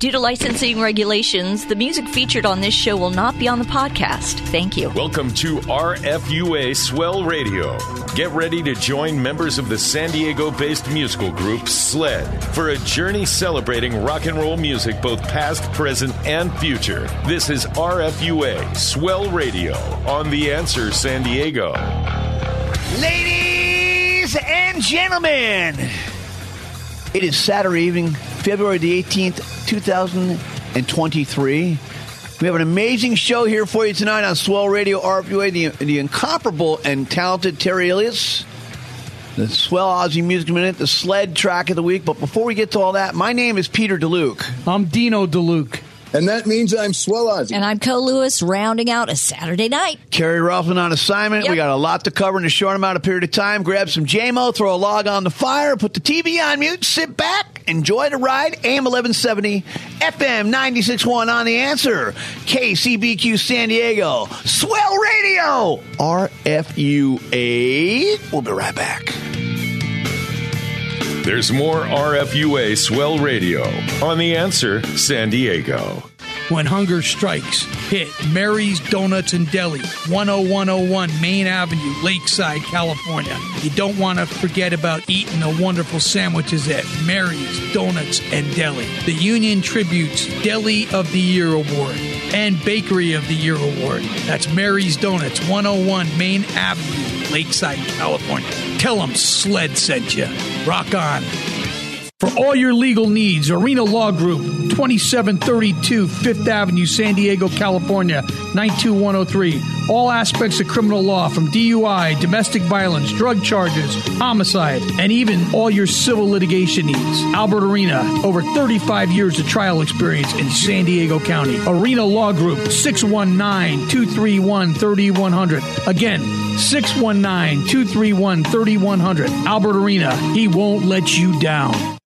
Due to licensing regulations, the music featured on this show will not be on the podcast. Thank you. Welcome to RFUA Swell Radio. Get ready to join members of the San Diego based musical group SLED for a journey celebrating rock and roll music, both past, present, and future. This is RFUA Swell Radio on The Answer San Diego. Ladies and gentlemen, it is Saturday evening, February the 18th, 2023. We have an amazing show here for you tonight on Swell Radio RFUA, the, the incomparable and talented Terry Ilous, the Swell Aussie Music Minute, the sled track of the week. But before we get to all that, my name is Peter DeLuke. I'm Dino DeLuke. And that means I'm Swell Ozzy. And I'm Co Lewis, rounding out a Saturday night. Kerry Ruffin on assignment. Yep. We got a lot to cover in a short amount of period of time. Grab some JMO, throw a log on the fire, put the TV on mute, sit back, enjoy the ride. AM 1170, FM 96.1 on the answer. KCBQ San Diego. Swell Radio. RFUA. We'll be right back. There's more RFUA Swell Radio on The Answer San Diego. When hunger strikes, hit Mary's Donuts and Deli, 10101 Main Avenue, Lakeside, California. You don't want to forget about eating the wonderful sandwiches at Mary's Donuts and Deli. The Union-Tribune's Deli of the Year Award and Bakery of the Year Award. That's Mary's Donuts, 101 Main Avenue, Lakeside, California. Tell them Sled sent you. Rock on. For all your legal needs, Arena Law Group, 2732 Fifth Avenue, San Diego, California, 92103. All aspects of criminal law from DUI, domestic violence, drug charges, homicide, and even all your civil litigation needs. Albert Arena, over 35 years of trial experience in San Diego County. Arena Law Group, 619 231 3100. Again, 619 231 3100. Albert Arena, he won't let you down.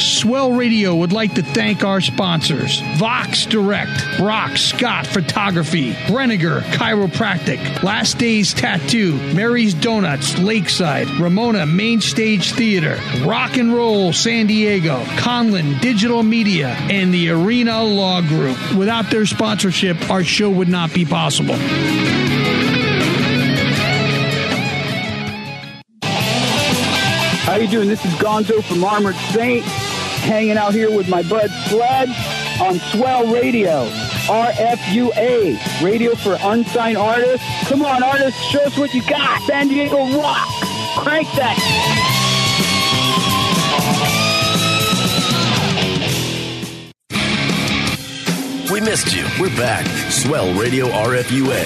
Swell Radio would like to thank our sponsors Vox Direct, Brock Scott Photography, Brenniger Chiropractic, Last Days Tattoo, Mary's Donuts, Lakeside, Ramona Main Stage Theater, Rock and Roll San Diego, Conlin Digital Media, and the Arena Law Group. Without their sponsorship, our show would not be possible. How are you doing? This is Gonzo from Armored Saint, hanging out here with my bud Sled on Swell Radio, RFUA, Radio for Unsigned Artists. Come on, artists, show us what you got. San Diego rock. Crank that. We missed you. We're back. Swell Radio RFUA.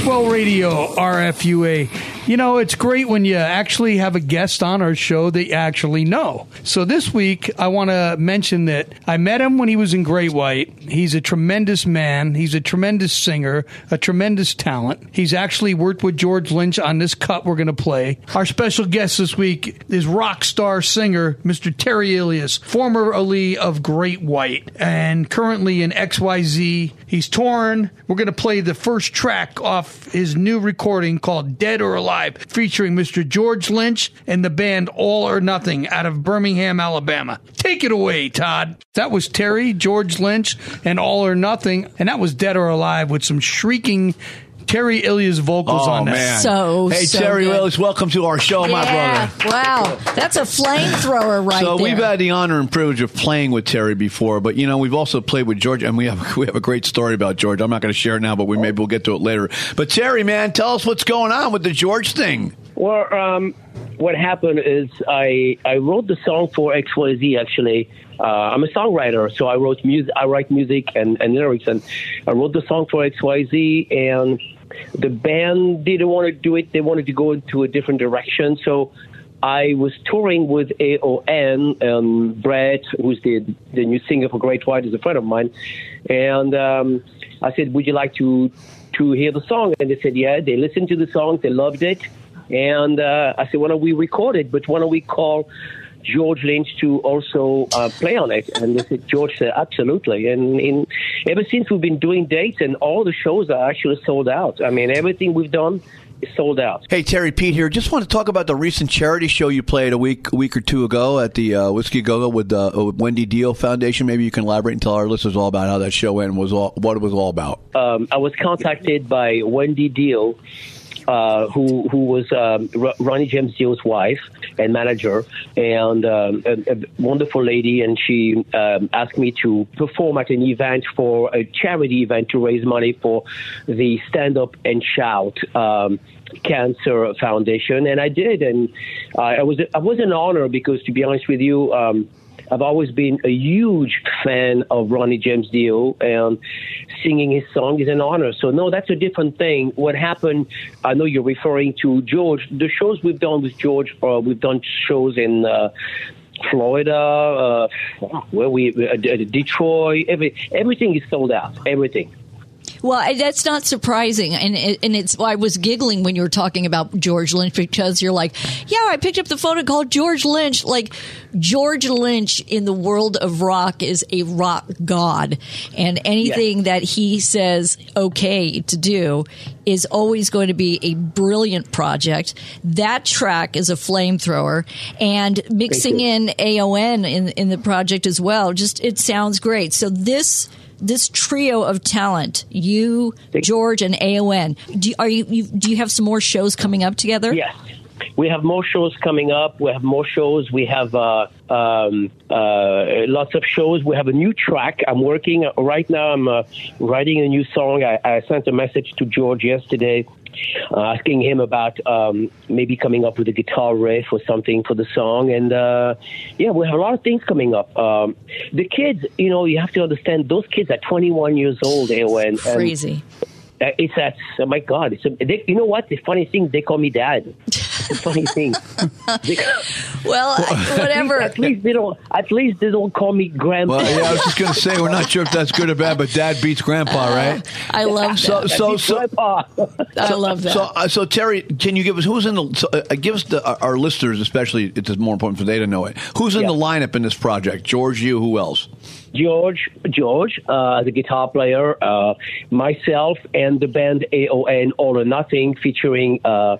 Swell Radio RFUA. You know, it's great when you actually have a guest on our show that you actually know. So this week, I want to mention that I met him when he was in Great White. He's a tremendous man. He's a tremendous singer, a tremendous talent. He's actually worked with George Lynch on this cut we're going to play. Our special guest this week is rock star singer Mr. Terry Ilous, formerly of Great White and currently in XYZ. He's torn. We're going to play the first track off his new recording called Dead or Alive, featuring Mr. George Lynch and the band All or Nothing out of Birmingham, Alabama. Take it away, Todd. That was Terry, George Lynch, and All or Nothing, and that was Dead or Alive with some shrieking Terry Ilous vocals Oh, on that. man. So, Hey, so Terry good. Willis, welcome to our show, my yeah. brother. Wow. That's a flamethrower right so there. So we've had the honor and privilege of playing with Terry before, but you know we've also played with George, and we have we have a great story about George. I'm not going to share it now, but we maybe we'll get to it later. But Terry, man, tell us what's going on with the George thing. Well, um, what happened is I I wrote the song for XYZ actually. Uh, I'm a songwriter, so I wrote music. I write music and, and lyrics, and I wrote the song for XYZ. And the band didn't want to do it; they wanted to go into a different direction. So I was touring with AON, and Brett, who's the the new singer for Great White, is a friend of mine, and um, I said, "Would you like to to hear the song?" And they said, "Yeah." They listened to the song, they loved it, and uh, I said, "Why don't we record it? But why don't we call?" George Lynch to also uh, play on it, and said, George said absolutely. And in, ever since we've been doing dates, and all the shows are actually sold out. I mean, everything we've done is sold out. Hey, Terry Pete here. Just want to talk about the recent charity show you played a week a week or two ago at the uh, Whiskey Go Go with uh, Wendy Dio Foundation. Maybe you can elaborate and tell our listeners all about how that show went and was all, what it was all about. Um, I was contacted by Wendy Dio uh, who who was um, Ronnie James Dio's wife and manager, and um, a, a, wonderful lady. And she um, asked me to perform at an event for a charity event to raise money for the Stand Up and Shout. Um, Cancer Foundation, and I did, and uh, I was I was an honor because, to be honest with you, um, I've always been a huge fan of Ronnie James Dio, and singing his song is an honor. So, no, that's a different thing. What happened, I know you're referring to George. The shows we've done with George, uh, we've done shows in. Uh, Florida, uh, where we uh, Detroit, every everything is sold out. Everything. Well, that's not surprising, and and it's I was giggling when you were talking about George Lynch because you're like, yeah, I picked up the phone and called George Lynch. Like George Lynch in the world of rock is a rock god, and anything yes. that he says okay to do is always going to be a brilliant project. That track is a flamethrower, and mixing in AON in in the project as well. Just it sounds great. So this this trio of talent, you, George, and AON. Do, are you, you, do you have some more shows coming up together? Yes. We have more shows coming up. We have more shows. We have uh, um, uh, lots of shows. We have a new track. I'm working right now. I'm uh, writing a new song. I, I sent a message to George yesterday uh, asking him about um, maybe coming up with a guitar riff or something for the song. And uh, yeah, we have a lot of things coming up. Um, the kids, you know, you have to understand those kids are 21 years old. And, Crazy. Uh, it's that, oh my God. It's a, they, you know what? The funny thing, they call me dad. the funny thing. well, whatever. At least, at least, they don't. At least they don't call me grandpa. Well, yeah, I was just going to say we're not sure if that's good or bad, but dad beats grandpa, right? I love so, that. So so grandpa. I love that. So uh, so Terry, can you give us who's in the? So, uh, give us the, uh, our listeners, especially. It's more important for they to know it. Who's in yeah. the lineup in this project? George, you. Who else? George, George, uh, the guitar player, uh, myself, and the band AON All or Nothing, featuring uh,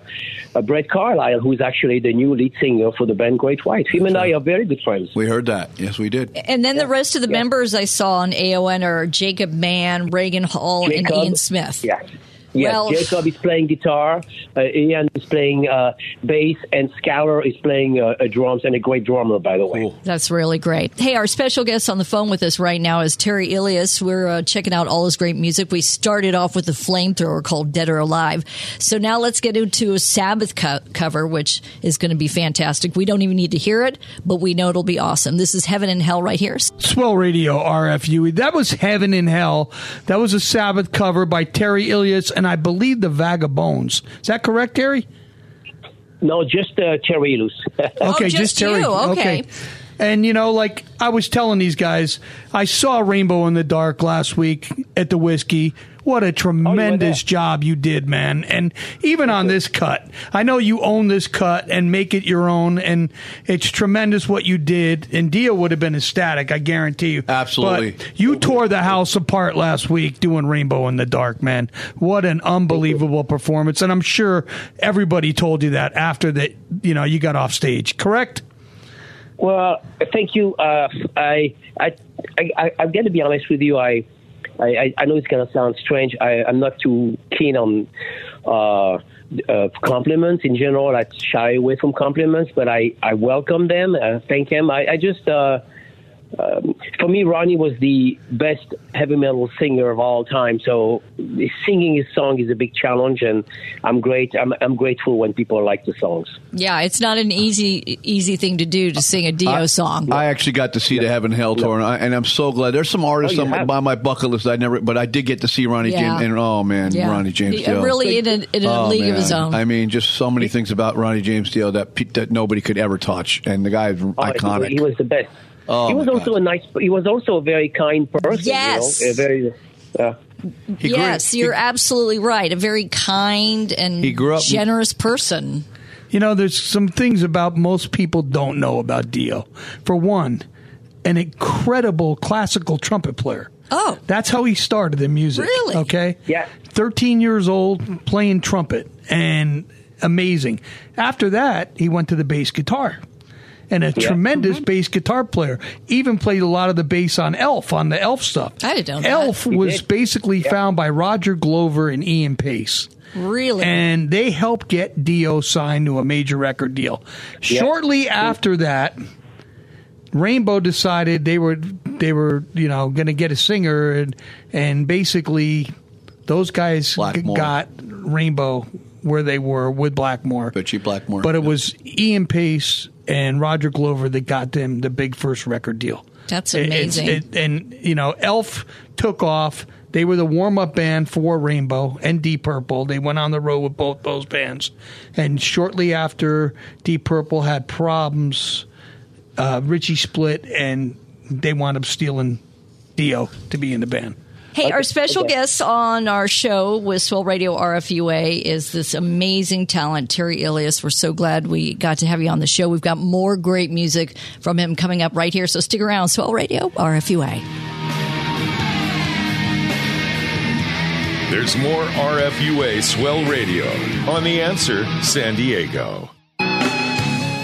uh, Brett Carlisle, who's actually the new lead singer for the band Great White. Him and I are very good friends. We heard that. Yes, we did. And then yeah. the rest of the yeah. members I saw on AON are Jacob Mann, Reagan Hall, Jacob, and Ian Smith. Yeah. Yes, well, Jacob is playing guitar, uh, Ian is playing uh, bass, and Scalar is playing uh, drums, and a great drummer, by the way. Cool. That's really great. Hey, our special guest on the phone with us right now is Terry Ilous. We're uh, checking out all his great music. We started off with a flamethrower called Dead or Alive. So now let's get into a Sabbath co- cover, which is going to be fantastic. We don't even need to hear it, but we know it'll be awesome. This is Heaven and Hell right here. Swell Radio RFU. That was Heaven and Hell. That was a Sabbath cover by Terry Ilous and I believe the Vagabonds. Is that correct, Terry? No, just uh, Terry Ilous. okay, oh, just, just Terry. You. Okay. okay. And you know, like I was telling these guys, I saw Rainbow in the Dark last week at the whiskey. What a tremendous oh, job you did, man. And even on this cut, I know you own this cut and make it your own, and it's tremendous what you did. And Dio would have been ecstatic, I guarantee you. Absolutely. But you tore the house apart last week doing Rainbow in the Dark, man. What an unbelievable performance. And I'm sure everybody told you that after that, you know, you got off stage, correct? Well, thank you. Uh, I, I, I, I'm going to be honest with you. I, I, I know it's to sound strange. I, I'm not too keen on uh, uh, compliments in general. I shy away from compliments, but I, I welcome them. Uh, thank them. I, I just uh, um, for me, Ronnie was the best heavy metal singer of all time. So singing his song is a big challenge, and I'm great. I'm, I'm grateful when people like the songs. Yeah, it's not an easy easy thing to do to sing a Dio I, song. I actually got to see the Heaven Hell tour, and, I, and I'm so glad. There's some artists Oh, on my, have? by my bucket list I never, but I did get to see Ronnie Yeah. James, and oh man, Yeah. Ronnie James Dio. really in a, in a Oh, league of his own. I mean, just so many things about Ronnie James Dio that that nobody could ever touch, and the guy is Oh, iconic. He, he was the best. Oh, he was my also a nice. He was also a very kind person. Yes. You know? a very. Uh, yes, you're absolutely right. A very kind and He grew up- generous person. You know, there's some things about most people don't know about Dio. For one, an incredible classical trumpet player. Oh. That's how he started in music. Really? Okay. Yeah. 13 years old, playing trumpet, and amazing. After that, he went to the bass guitar. And a tremendous Mm-hmm. bass guitar player. Even played a lot of the bass on Elf, on the Elf stuff. I didn't know that. Elf He was did. basically found by Roger Glover and Ian Paice. Really? And they helped get Dio signed to a major record deal. Shortly after that, Rainbow decided they were they were you know going to get a singer and and basically those guys g- Blackmore. got Rainbow where they were with Blackmore. Ritchie Blackmore. But it was Ian Paice and Roger Glover that got them the big first record deal. That's It- amazing. it- and you know, Elf took off. They were the warm up band for Rainbow and Deep Purple. They went on the road with both those bands. And shortly after Deep Purple had problems, uh, Ritchie split and they wound up stealing Dio to be in the band. Hey, our special guest on our show with Swell Radio RFUA is this amazing talent, Terry Ilous. We're so glad we got to have you on the show. We've got more great music from him coming up right here. So stick around. Swell Radio RFUA. There's more RFUA Swell Radio on The Answer San Diego.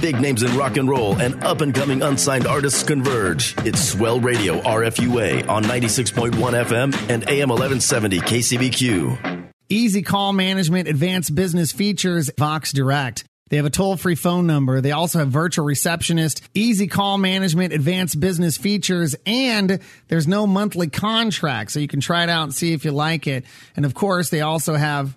Big names in rock and roll and up and coming unsigned artists converge. It's Swell Radio RFUA on 96.1 FM and AM 1170 KCBQ. Easy call management, advanced business features, Vox Direct. They have a toll free phone number. They also have virtual receptionist, easy call management, advanced business features, and there's no monthly contract. So you can try it out and see if you like it. And of course, they also have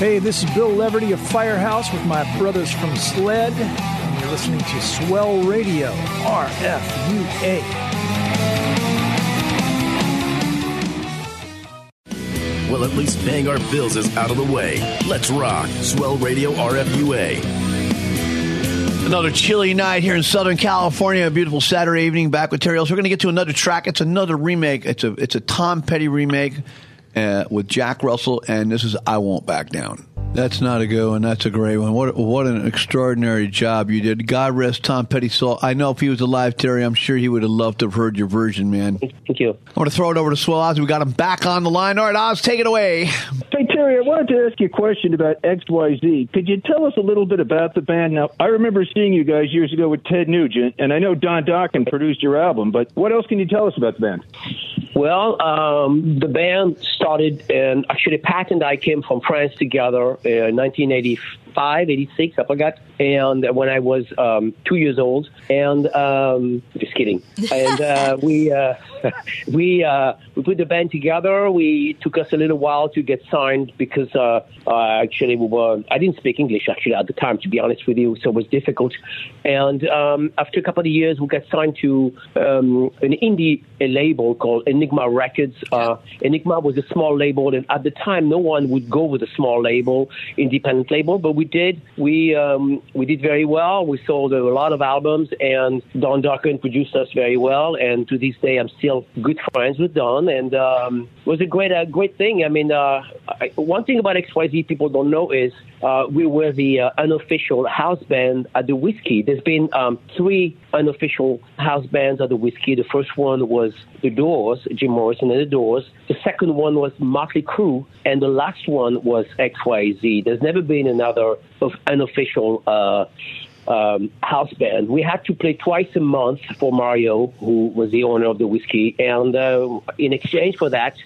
Hey, this is Bill Leverty of Firehouse with my brothers from SLED, and you're listening to Swell Radio, RFUA. Well, at least paying our bills is out of the way. Let's rock. Swell Radio RFUA. Another chilly night here in Southern California. A beautiful Saturday evening back with Terry Ilous. We're going to get to another track. It's another remake. It's a it's a Tom Petty remake uh, with Jack Russell, and this is "I Won't Back Down." That's not a good one. That's a great one. What what an extraordinary job you did. God rest Tom Petty's soul. I know if he was alive, Terry, I'm sure he would have loved to have heard your version, man. Thank you. I want to throw it over to Swell Oz. We got him back on the line. All right, Oz, take it away. Hey, Terry, I wanted to ask you a question about XYZ. Could you tell us a little bit about the band? Now, I remember seeing you guys years ago with Ted Nugent, and I know Don Dokken produced your album, but what else can you tell us about the band? Well, um, the band started, and actually, Pat and I came from France together in 1985, 86, I forgot, and when I was um, two years old. And um, just kidding. And uh, we uh, we uh, we put the band together. We took us a little while to get signed because uh, uh, actually we were I didn't speak English actually at the time, to be honest with you, so it was difficult. And um, after a couple of years, we got signed to um, an indie label called Enigma Records. Uh, Enigma was a small label, and at the time, no one would go with a small label, independent label, but we did. We um, we did very well. We sold a lot of albums, and Don Dokken produced us very well. And to this day, I'm still good friends with Don, and um, it was a great a great thing. I mean, uh, I, one thing about XYZ people don't know is uh, we were the uh, unofficial house band at the Whiskey. There's been um, three unofficial house bands at the Whiskey. The first one was The Doors, Jim Morrison and The Doors. The second one was Motley Crue, and the last one was XYZ. There's never been another of unofficial. Uh, um, house band. We had to play twice a month for Mario, who was the owner of the whiskey, and uh, in exchange for that,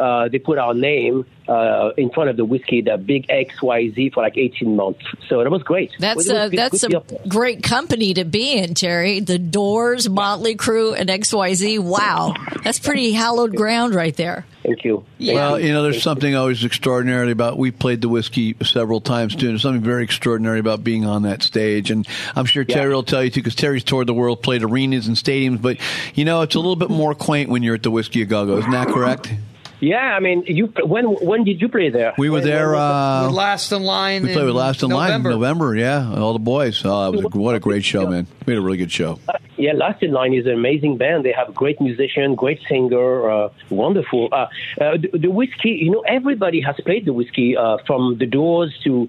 uh, they put our name uh, in front of the whiskey, the big XYZ, for like 18 months. So that was great. That's was a good- that's good a deal. great company to be in, Terry. The Doors, Motley Crue, and XYZ. Wow, that's pretty hallowed ground right there. Thank you. Well, you know, there's something always extraordinary about. We played the whiskey several times too. and There's something very extraordinary about being on that stage, and I'm sure Terry will tell you too, because Terry's toured the world, played arenas and stadiums. But you know, it's a little bit more quaint when you're at the Whiskey a Go Go. Isn't that correct? Yeah, I mean, you when when did you play there? We were there. Uh, With Last in Line. we played with Last in Line in November. November. Yeah, all the boys. Oh, it was a, what a great show, man. We had a really good show. it? Yeah, Last in Line is an amazing band. They have a great musician, great singer, uh, wonderful. Uh, uh, the, the whiskey, you know, everybody has played the whiskey uh, from the Doors to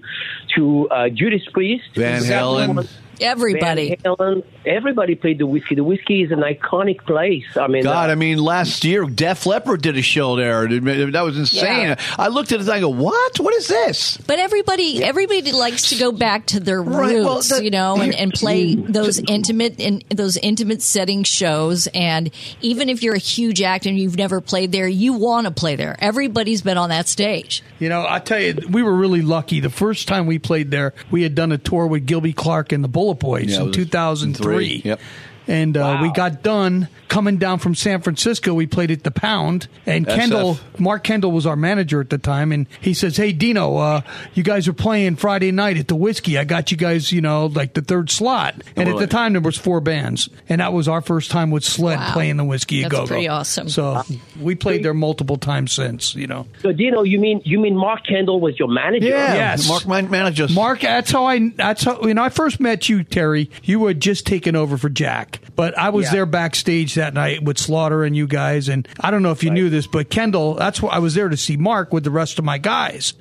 to uh, Judas Priest, Van Halen. Everybody. Halen. Everybody played the whiskey. The whiskey is an iconic place. I mean, God, uh, I mean, last year Def Leppard did a show there. That was insane. Yeah. I looked at it and I go, "What? What is this?" But everybody, everybody likes to go back to their Right, well, roots, that- you know, and, and play those intimate in those intimate setting shows. And even if you're a huge act and you've never played there, you want to play there. Everybody's been on that stage. You know, I tell you, we were really lucky. The first time we played there, we had done a tour with Gilby Clarke and the Bullet Boys Yeah, in was 2003. Yep. And uh, we got done coming down from San Francisco. We played at the Pound, and SF. Kendall, Mark Kendall was our manager at the time, and he says, "Hey Dino, uh, you guys are playing Friday night at the Whiskey. I got you guys, you know, like the third slot." And we're at the time, there was four bands, and that was our first time with Sled Wow. playing the Whiskey. That's Go-Go. pretty awesome. So we played there multiple times since, you know. so Dino, you mean you mean Mark Kendall was your manager? Yeah, Yes. Mark man- managed us. Mark, that's how I. That's how when I first met you, Terry. You had just taken over for Jack, but I was Yeah. there backstage that night with Slaughter and you guys. And I don't know if you knew this, but Kendall. That's why I was there to see Mark with the rest of my guys.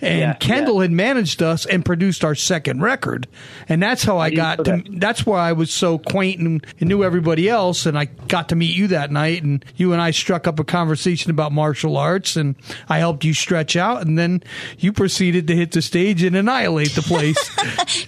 And Yeah, Kendall had managed us and produced our second record, and that's how I, didn't got know to. that. That's why I was so quaint and, and knew everybody else, and I got to meet you that night. And you and I struck up a conversation about martial arts, and I helped you stretch out, and then you proceeded to hit the stage and annihilate the place.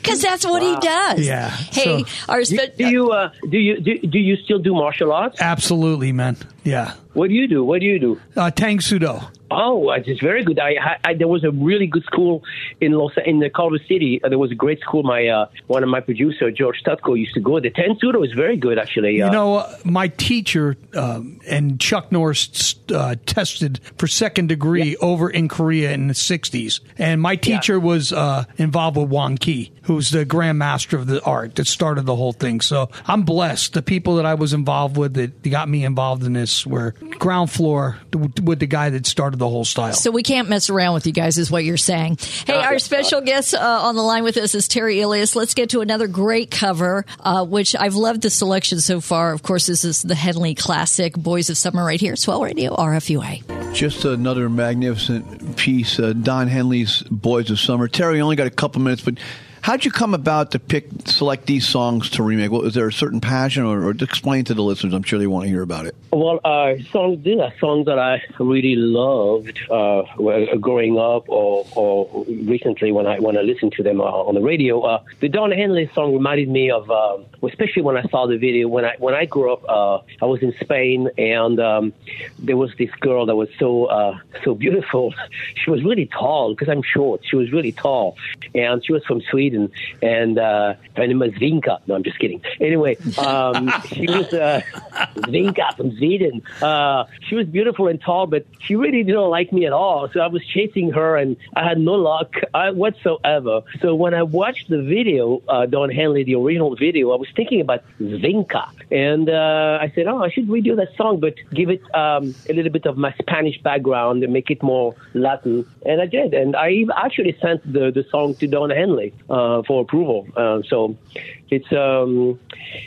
Because that's what he does. Yeah. Hey, So- our Do, spe- do you uh, do you do, do you still do martial arts? Absolutely, man. Yeah. What do you do? What do you do? Uh, Tang Soo Do. Oh, it's very good. I, I there was a really good school in Los in the Culver City. Uh, there was a great school. My uh, one of my producer George Tutko used to go. The Tang Soo Do is very good, actually. Uh, You know, uh, my teacher um, and Chuck Norris uh, tested for second degree over in Korea in the 60s. And my teacher was uh, involved with Hwang Kee, who's the grandmaster of the art that started the whole thing. So I'm blessed. The people that I was involved with that got me involved in this were ground floor with the guy that started the whole style. So we can't mess around with you guys, is what you're saying. Hey, our special guest uh, on the line with us is Terry Ilous. Let's get to another great cover, uh, which I've loved the selection so far. Of course, this is the Henley classic, "Boys of Summer," right here, Swell Radio, RFUA. Just another magnificent piece, uh, Don Henley's "Boys of Summer." Terry, only got a couple minutes, but how How'd you come about to pick, select these songs to remake? Is there a certain passion, or, or explain to the listeners? I'm sure they want to hear about it. Well, uh, songs, these are songs that I really loved uh, growing up, or, or recently when I when I listened to them uh, on the radio. Uh, the Don Henley song reminded me of, uh, especially when I saw the video. When I when I grew up, uh, I was in Spain, and um, there was this girl that was so uh, so beautiful. she was really tall because I'm short. She was really tall, and she was from Sweden, and uh, her name was Vinka. No, I'm just kidding. Anyway, um, she was uh, Vinka from Sweden. Uh, she was beautiful and tall, but she really didn't like me at all. So I was chasing her, and I had no luck uh, whatsoever. So when I watched the video, uh, Don Henley, the original video, I was thinking about Zinka, and uh, I said, "Oh, I should redo that song, but give it um, a little bit of my Spanish background and make it more Latin." And I did, and I actually sent the the song to Don Henley uh, for approval. Uh, so it's um,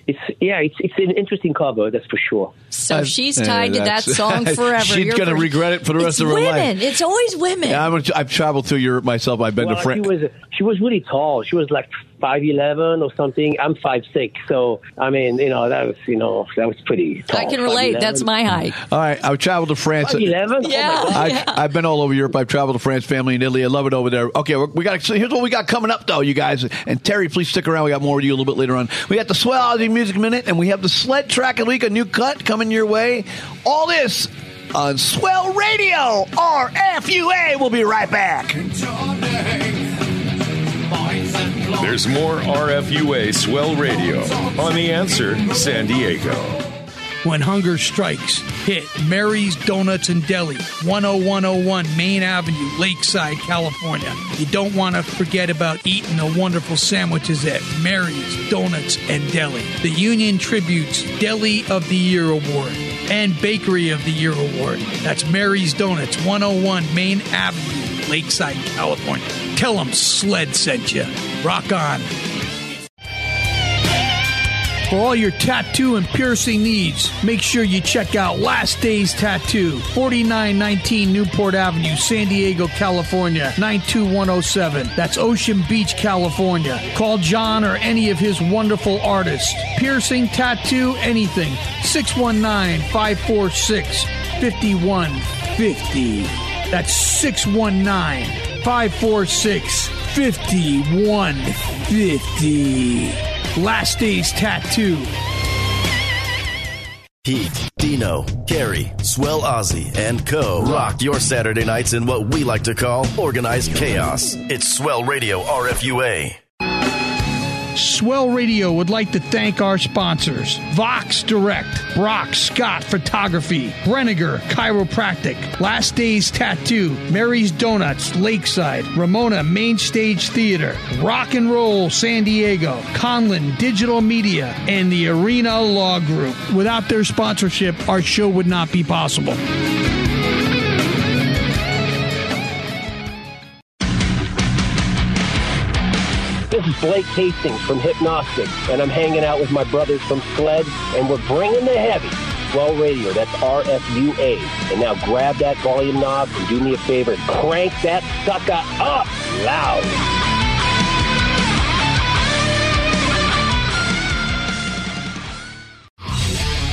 it's yeah, it's it's an interesting cover, that's for sure. So she's tied to that song forever. She's You're going to for- regret it for the rest of her women. life. It's always women. Yeah, I'm, I've traveled through Europe myself. I've been well, to she France. was she was really tall. She was like five eleven or something. I'm five six, so I mean, you know, that was you know that was pretty. Tall, I can relate. 5'11". That's my height. All right, I've traveled to France. 5'11"? Yeah. I've, I've been all over Europe. I've traveled to France, family in Italy. I love it over there. Okay, we we got. So here's what we got coming up, though, you guys. And Terry, please stick around. We got more with you a little bit later on. We got the Swell Aussie Music Minute, and we have the Sled Track of the Week, a new cut coming your way. All this on Swell Radio, RFUA. We'll be right back. There's more RFUA Swell Radio on The Answer San Diego. When hunger strikes, hit Mary's Donuts and Deli, 10101 Main Avenue, Lakeside, California. You don't want to forget about eating the wonderful sandwiches at Mary's Donuts and Deli. The Union-Tribune's Deli of the Year Award and Bakery of the Year Award. That's Mary's Donuts, 101 Main Avenue, Lakeside, California. Tell them Sled sent you. Rock on. For all your tattoo and piercing needs, make sure you check out Last Days Tattoo, 4919 Newport Avenue, San Diego, California, 92107. That's Ocean Beach, California. Call John or any of his wonderful artists. Piercing, tattoo, anything. 619 546 5150. That's 619 546 5150. Last Days Tattoo. Pete, Dino, Carrie, Swell Ozzy, and Co. rock your Saturday nights in what we like to call organized chaos. It's Swell Radio RFUA. Swell Radio would like to thank our sponsors Vox Direct, Brock Scott Photography, Brenniger Chiropractic, Last Days Tattoo, Mary's Donuts, Lakeside, Ramona Main Stage Theater, Rock and Roll San Diego, Conlin Digital Media, and the Arena Law Group. Without their sponsorship, our show would not be possible. This is Blake Hastings from Hypnostic, and I'm hanging out with my brothers from Sled, and we're bringing the heavy. Swell Radio, that's RFUA. And now grab that volume knob and do me a favor, crank that sucker up loud.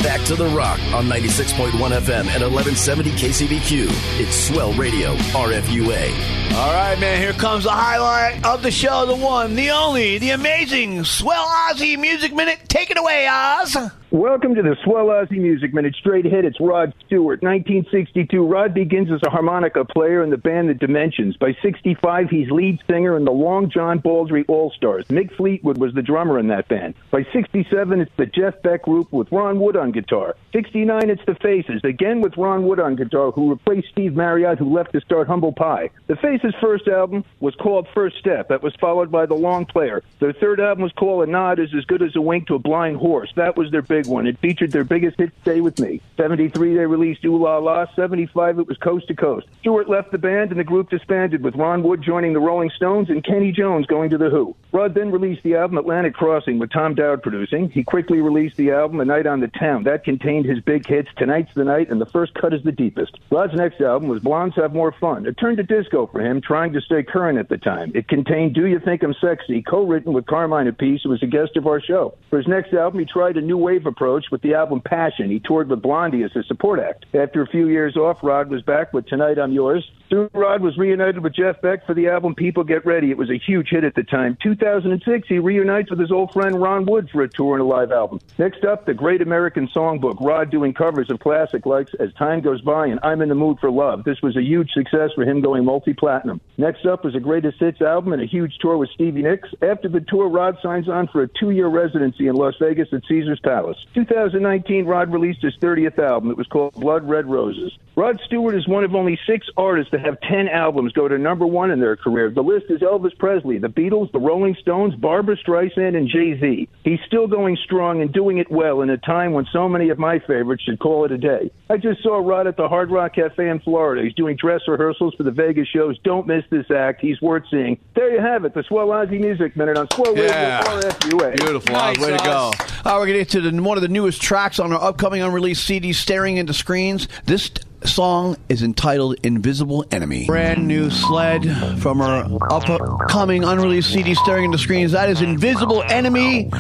Back to the Rock on 96.1 FM and 1170 KCBQ. It's Swell Radio RFUA. All right, man, here comes the highlight of the show the one, the only, the amazing Swell Aussie Music Minute. Take it away, Oz. Welcome to the Swell Aussie Music Minute. Straight hit, it's Rod Stewart. 1962, Rod begins as a harmonica player in the band The Dimensions. By 65, he's lead singer in the Long John Baldry All Stars. Mick Fleetwood was the drummer in that band. By 67, it's the Jeff Beck group with Ron Wood on guitar. 69, it's the Faces, again with Ron Wood on guitar, who replaced Steve Marriott, who left to start Humble Pie. The Faces' first album was called First Step. That was followed by The Long Player. Their third album was called A Nod is as Good as a Wink to a Blind Horse. That was their big big one. It featured their biggest hit, Stay With Me. 73, they released Ooh La La. 75, it was Coast to Coast. Stewart left the band and the group disbanded with Ron Wood joining the Rolling Stones and Kenny Jones going to The Who. Rod then released the album Atlantic Crossing with Tom Dowd producing. He quickly released the album A Night on the Town. That contained his big hits Tonight's the Night and The First Cut is the Deepest. Rod's next album was Blondes Have More Fun. It turned to disco for him, trying to stay current at the time. It contained Do You Think I'm Sexy, co-written with Carmine Appice, who was a guest of our show. For his next album, he tried a new wave approach with the album Passion. He toured with Blondie as a support act. After a few years off, Rod was back with Tonight I'm Yours. Soon Rod was reunited with Jeff Beck for the album People Get Ready. It was a huge hit at the time. 2006, he reunites with his old friend Ron Wood for a tour and a live album. Next up, the Great American Songbook. Rod doing covers of classic likes As Time Goes By and I'm in the Mood for Love. This was a huge success for him going multi-platinum. Next up was a greatest hits album and a huge tour with Stevie Nicks. After the tour, Rod signs on for a two-year residency in Las Vegas at Caesar's Palace. 2019, Rod released his 30th album. It was called Blood Red Roses. Rod Stewart is one of only six artists to have 10 albums go to number one in their career. The list is Elvis Presley, the Beatles, the Rolling Stones, Barbra Streisand, and Jay-Z. He's still going strong and doing it well in a time when so many of my favorites should call it a day. I just saw Rod at the Hard Rock Cafe in Florida. He's doing dress rehearsals for the Vegas shows. Don't miss this act. He's worth seeing. There you have it, the Swell Ozzy Music Minute on Swell Yeah. Radio RFUA. Beautiful. Oz. Way to go. All right, we're going to get to the, one of the newest tracks on our upcoming unreleased CD, Staring into Screens. This song is entitled Invisible Enemy. Brand new sled from our upcoming unreleased CD, Staring into Screens. That is Invisible Enemy,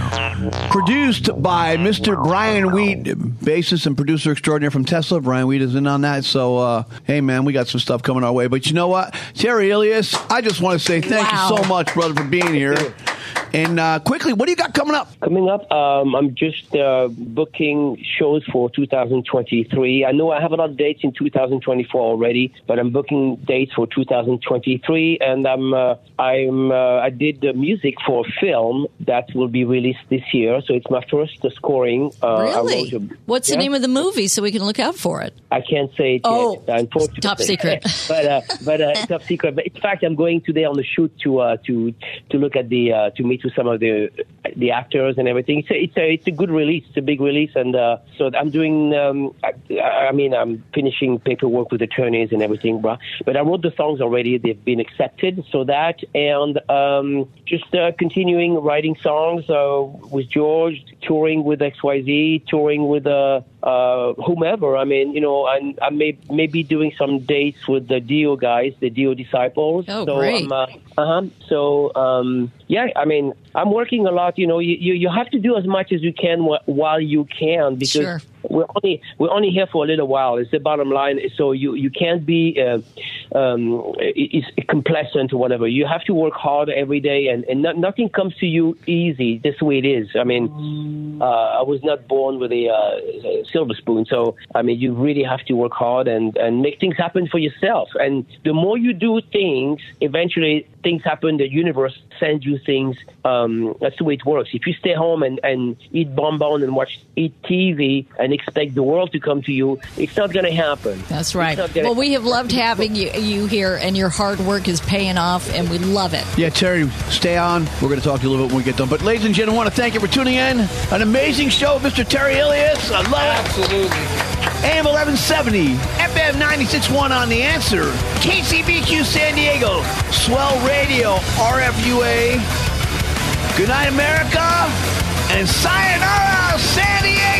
produced by Mr. Brian Wheat, bassist and producer extraordinaire from Tesla. Brian Wheat is in on that. So, uh, hey, man, we got some stuff coming our way. But you know what? Terry Ilous, I just want to say thank Wow. you so much, brother, for being here. And uh, quickly, what do you got coming up? Coming up, um, I'm just uh, booking shows for 2023. I know I have a lot of dates in 2024 already, but I'm booking dates for 2023, and I'm uh, I'm uh, I did the music for a film that will be released this year. So it's my first scoring. Uh, Really? a- What's the name of the movie so we can look out for it? I can't say it Oh, yet. Unfortunately. top secret. but uh, but uh, top secret. But in fact, I'm going today on the shoot to uh, to to look at the uh, to meet with some of the the actors and everything. It's a it's a, it's a good release. It's a big release, and uh, so I'm doing. Um, I, I mean, I'm finishing paperwork with attorneys and everything, but but I wrote the songs already. They've been accepted. So that and um, just uh, continuing writing songs uh, with George, touring with XYZ, touring with uh, uh, whomever. I mean, you know, and I may maybe doing some dates with the Dio guys, the Dio disciples. Oh, so great. I'm, uh, uh-huh. So um, yeah, I mean, I'm working a lot. You know, you you, you have to do as much as you can wh- while you can because. Sure. We're only we're only here for a little while. It's the bottom line. So you you can't be uh, um, is complacent or whatever. You have to work hard every day, and and no, nothing comes to you easy. That's the way it is. I mean, uh, I was not born with a, uh, silver spoon, so I mean, you really have to work hard and and make things happen for yourself. And the more you do things, eventually things happen. The universe sends you things. Um, that's the way it works. If you stay home and and eat bonbon and watch eat TV and expect the world to come to you, it's not going to happen. That's right. Not Well, we have loved having you, you here, and your hard work is paying off, and we love it. Yeah, Terry, stay on. We're going to talk to you a little bit when we get done. But, ladies and gentlemen, I want to thank you for tuning in. An amazing show, Mr. Terry Ilous. I love it. Absolutely. AM 1170, FM 96.1 on The Answer, KCBQ San Diego, Swell Radio, RFUA. Good night, America, and sayonara, San Diego!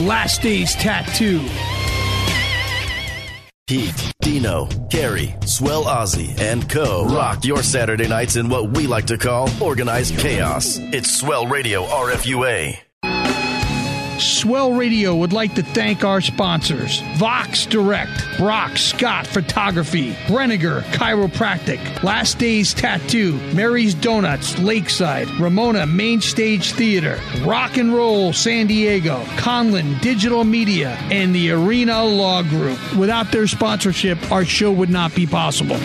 Last Days Tattoo. Pete, Dino, Gary, Swell Ozzy, and Co. rock your Saturday nights in what we like to call organized chaos. It's Swell Radio RFUA. Swell Radio would like to thank our sponsors Vox Direct, Brock Scott Photography, Brenniger Chiropractic, Last Days Tattoo, Mary's Donuts Lakeside, Ramona Main Stage Theater, Rock and Roll San Diego, Conlin Digital Media, and the Arena Law Group. Without their sponsorship, our show would not be possible.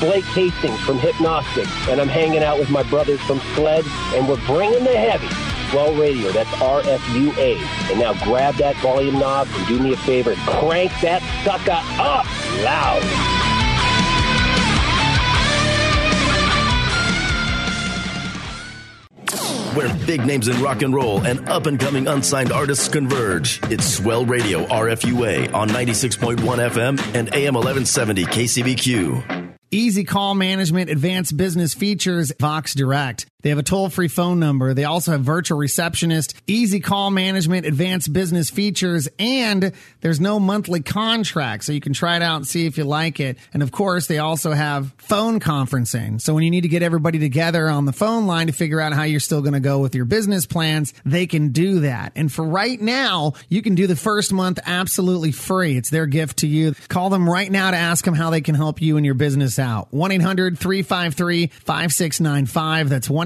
Blake Hastings from Hypnostic, and I'm hanging out with my brothers from Sled, and we're bringing the heavy. Swell Radio, that's RFUA. And now grab that volume knob and do me a favor crank that sucker up loud. Where big names in rock and roll and up and coming unsigned artists converge. It's Swell Radio RFUA on 96.1 FM and AM 1170 KCBQ. Easy call management, advanced business features, Vox Direct. They have a toll free phone number. They also have virtual receptionist, easy call management, advanced business features, and there's no monthly contract. So you can try it out and see if you like it. And of course, they also have phone conferencing. So when you need to get everybody together on the phone line to figure out how you're still going to go with your business plans, they can do that. And for right now, you can do the first month absolutely free. It's their gift to you. Call them right now to ask them how they can help you and your business out. 1 800 353 5695. That's 1